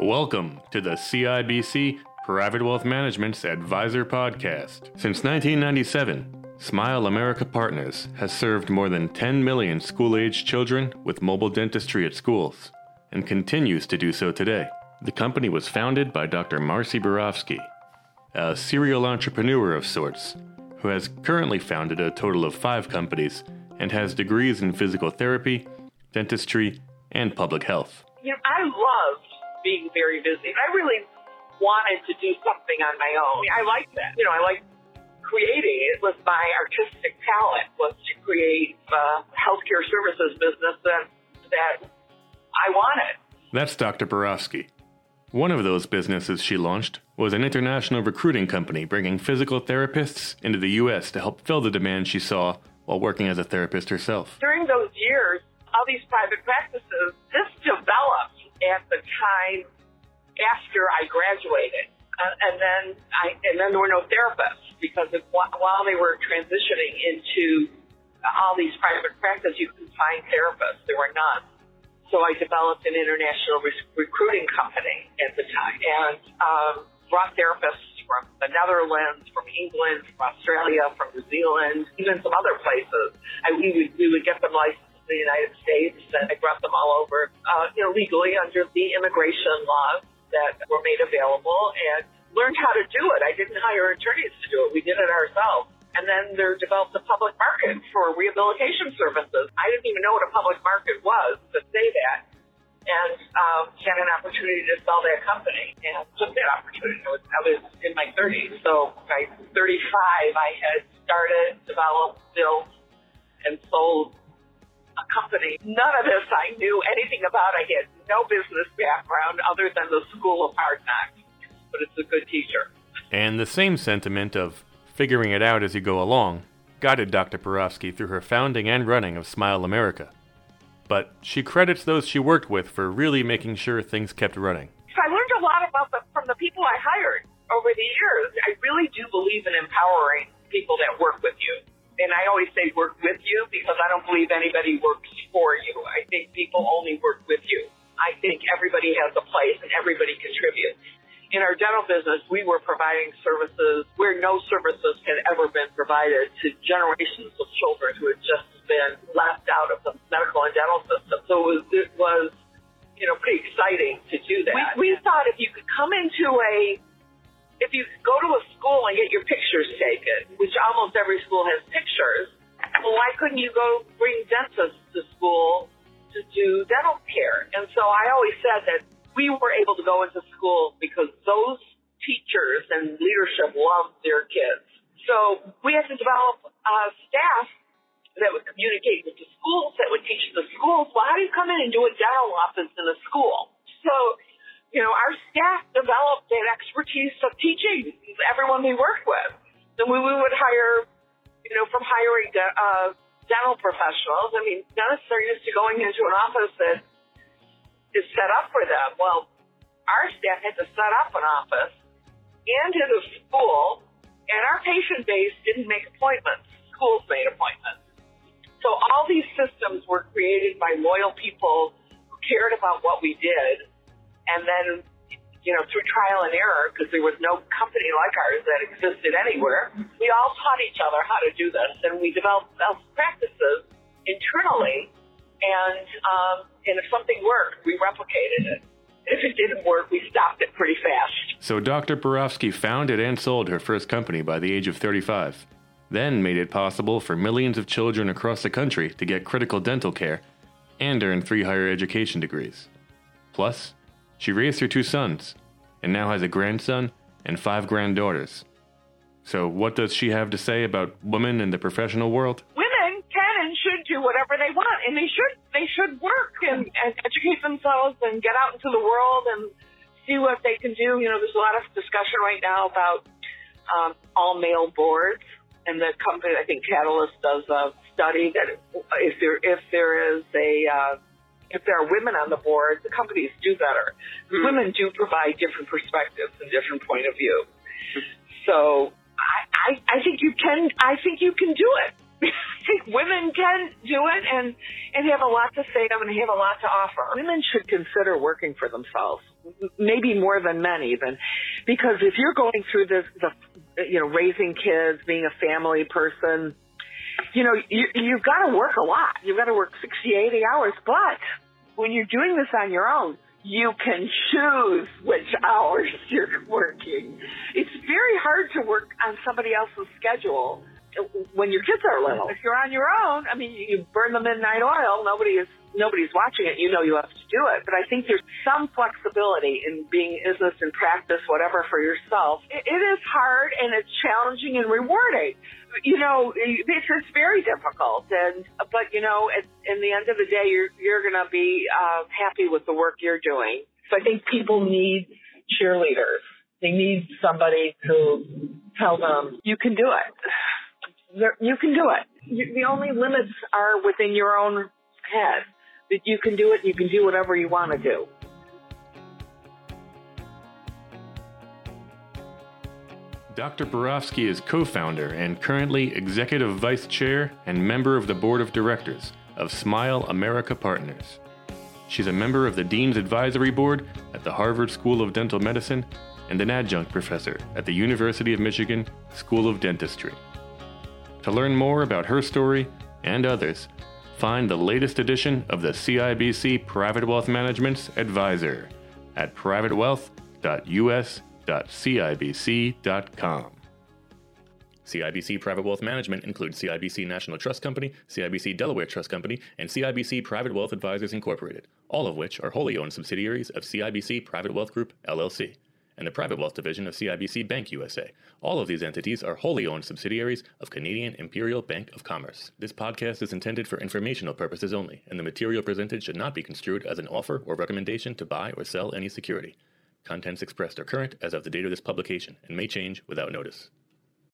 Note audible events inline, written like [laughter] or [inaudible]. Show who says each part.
Speaker 1: Welcome to the CIBC Private Wealth Management's Advisor Podcast. Since 1997, Smile America Partners has served more than 10 million school aged children with mobile dentistry at schools and continues to do so today. The company was founded by Dr. Marcy Borofsky, a serial entrepreneur of sorts, who has currently founded a total of five companies and has degrees in physical therapy, dentistry, and public health.
Speaker 2: You know, I loved being very busy. I really wanted to do something on my own. I like that. You know, I like creating. It was my artistic talent was to create a healthcare services business that that I wanted.
Speaker 1: That's Dr. Borofsky. One of those businesses she launched was an international recruiting company bringing physical therapists into the U.S. to help fill the demand she saw while working as a therapist herself.
Speaker 2: During those years, all these private practices, this developed at the time after I graduated. Uh, and then I, and then there were no therapists because if, while they were transitioning into all these private practices, you couldn't find therapists. There were none. So I developed an international re- recruiting company at the time and um, brought therapists from the Netherlands, from England, from Australia, from New Zealand, even some other places. I, we, would, we would get them licensed the United States, and I brought them all over, uh, you under the immigration laws that were made available, and learned how to do it. I didn't hire attorneys to do it; we did it ourselves. And then there developed a public market for rehabilitation services. I didn't even know what a public market was to say that and um, had an opportunity to sell that company and took that opportunity. I was, I was in my 30s, so by 35, I had started, developed, built, and sold a company. None of this I knew anything about. I had no business background other than the School of Hard Knocks, but it's a good teacher.
Speaker 1: And the same sentiment of figuring it out as you go along guided Dr. Borofsky through her founding and running of Smile America but she credits those she worked with for really making sure things kept running.
Speaker 2: I learned a lot about the, from the people I hired over the years. I really do believe in empowering people that work with you. And I always say work with you because believe anybody works for you. I think people only work with you. I think everybody has a place and everybody contributes. In our dental business, we were providing services where no services had ever been provided to generations of children who had just been left out of the medical and dental system. So it was, it was you know, pretty exciting to do that. We, we thought if you could come into a, if you go to a school and get your pictures taken, which almost every school has pictures, well, why couldn't you go bring dentists to school to do dental care? And so I always said that we were able to go into schools because those teachers and leadership loved their kids. So we had to develop staff that would communicate with the schools, that would teach the schools, well, how do you come in and do a dental office in a school? So, you know, our staff developed that expertise of teaching everyone we worked with. Then we would hire, you know, from hiring de- uh, dental professionals. I mean, dentists are used to going into an office that is set up for them. Well, our staff had to set up an office and in a school, and our patient base didn't make appointments. Schools made appointments. So all these systems were created by loyal people who cared about what we did. And then, you know, through trial and error, because there was no company like ours that existed anywhere, we all taught each other how to do this. And we developed best practices internally. And, um, and if something worked, we replicated it. If it didn't work, we stopped it pretty fast.
Speaker 1: So Dr. Borofsky founded and sold her first company by the age of 35 then made it possible for millions of children across the country to get critical dental care and earn three higher education degrees. Plus, she raised her two sons and now has a grandson and five granddaughters. So, what does she have to say about women in the professional world?
Speaker 2: Women can and should do whatever they want, and they should they should work and, and educate themselves and get out into the world and see what they can do. You know, there's a lot of discussion right now about um, all male boards and the company, I think Catalyst does a study that if there if there is a uh, if there are women on the board, the companies do better. Mm-hmm. Women do provide different perspectives and different point of view. So I, I I think you can I think you can do it. [laughs] I think women can do it and and have a lot to say and they have a lot to offer. Women should consider working for themselves. maybe more than many than because if you're going through this the you know raising kids being a family person you know you you've got to work a lot. You've got to work 60 80 hours but when you're doing this on your own you can choose which [laughs] hours you're working. It's very hard to work on somebody else's schedule when your kids are little if you're on your own i mean you burn the midnight oil nobody is nobody's watching it, you know you have to do it. But I think there's some flexibility in being business and practice, whatever, for yourself. it, it is hard and it's challenging and rewarding. You know, it's, it's very difficult, and but you know, at, in the end of the day, you're you're going to be uh, happy with the work you're doing. So I think people need cheerleaders. They need somebody to tell them you can do it. You can do it. The only limits are within your own head that you can do it, you can do whatever you want to do.
Speaker 1: Dr. Borofsky is co founder and currently executive vice chair and member of the board of directors of Smile America Partners. She's a member of the Dean's Advisory Board at the Harvard School of Dental Medicine and an adjunct professor at the University of Michigan School of Dentistry. To learn more about her story and others, Find the latest edition of the CIBC Private Wealth Management's Advisor at privatewealth.us.cibc.com. CIBC Private Wealth Management includes CIBC National Trust Company, CIBC Delaware Trust Company, and CIBC Private Wealth Advisors Incorporated, all of which are wholly owned subsidiaries of CIBC Private Wealth Group, LLC and the private wealth division of CIBC Bank USA. All of these entities are wholly owned subsidiaries of Canadian Imperial Bank of Commerce. This podcast is intended for informational purposes only, and the material presented should not be construed as an offer or recommendation to buy or sell any security. Contents expressed are current as of the date of this publication and may change without notice.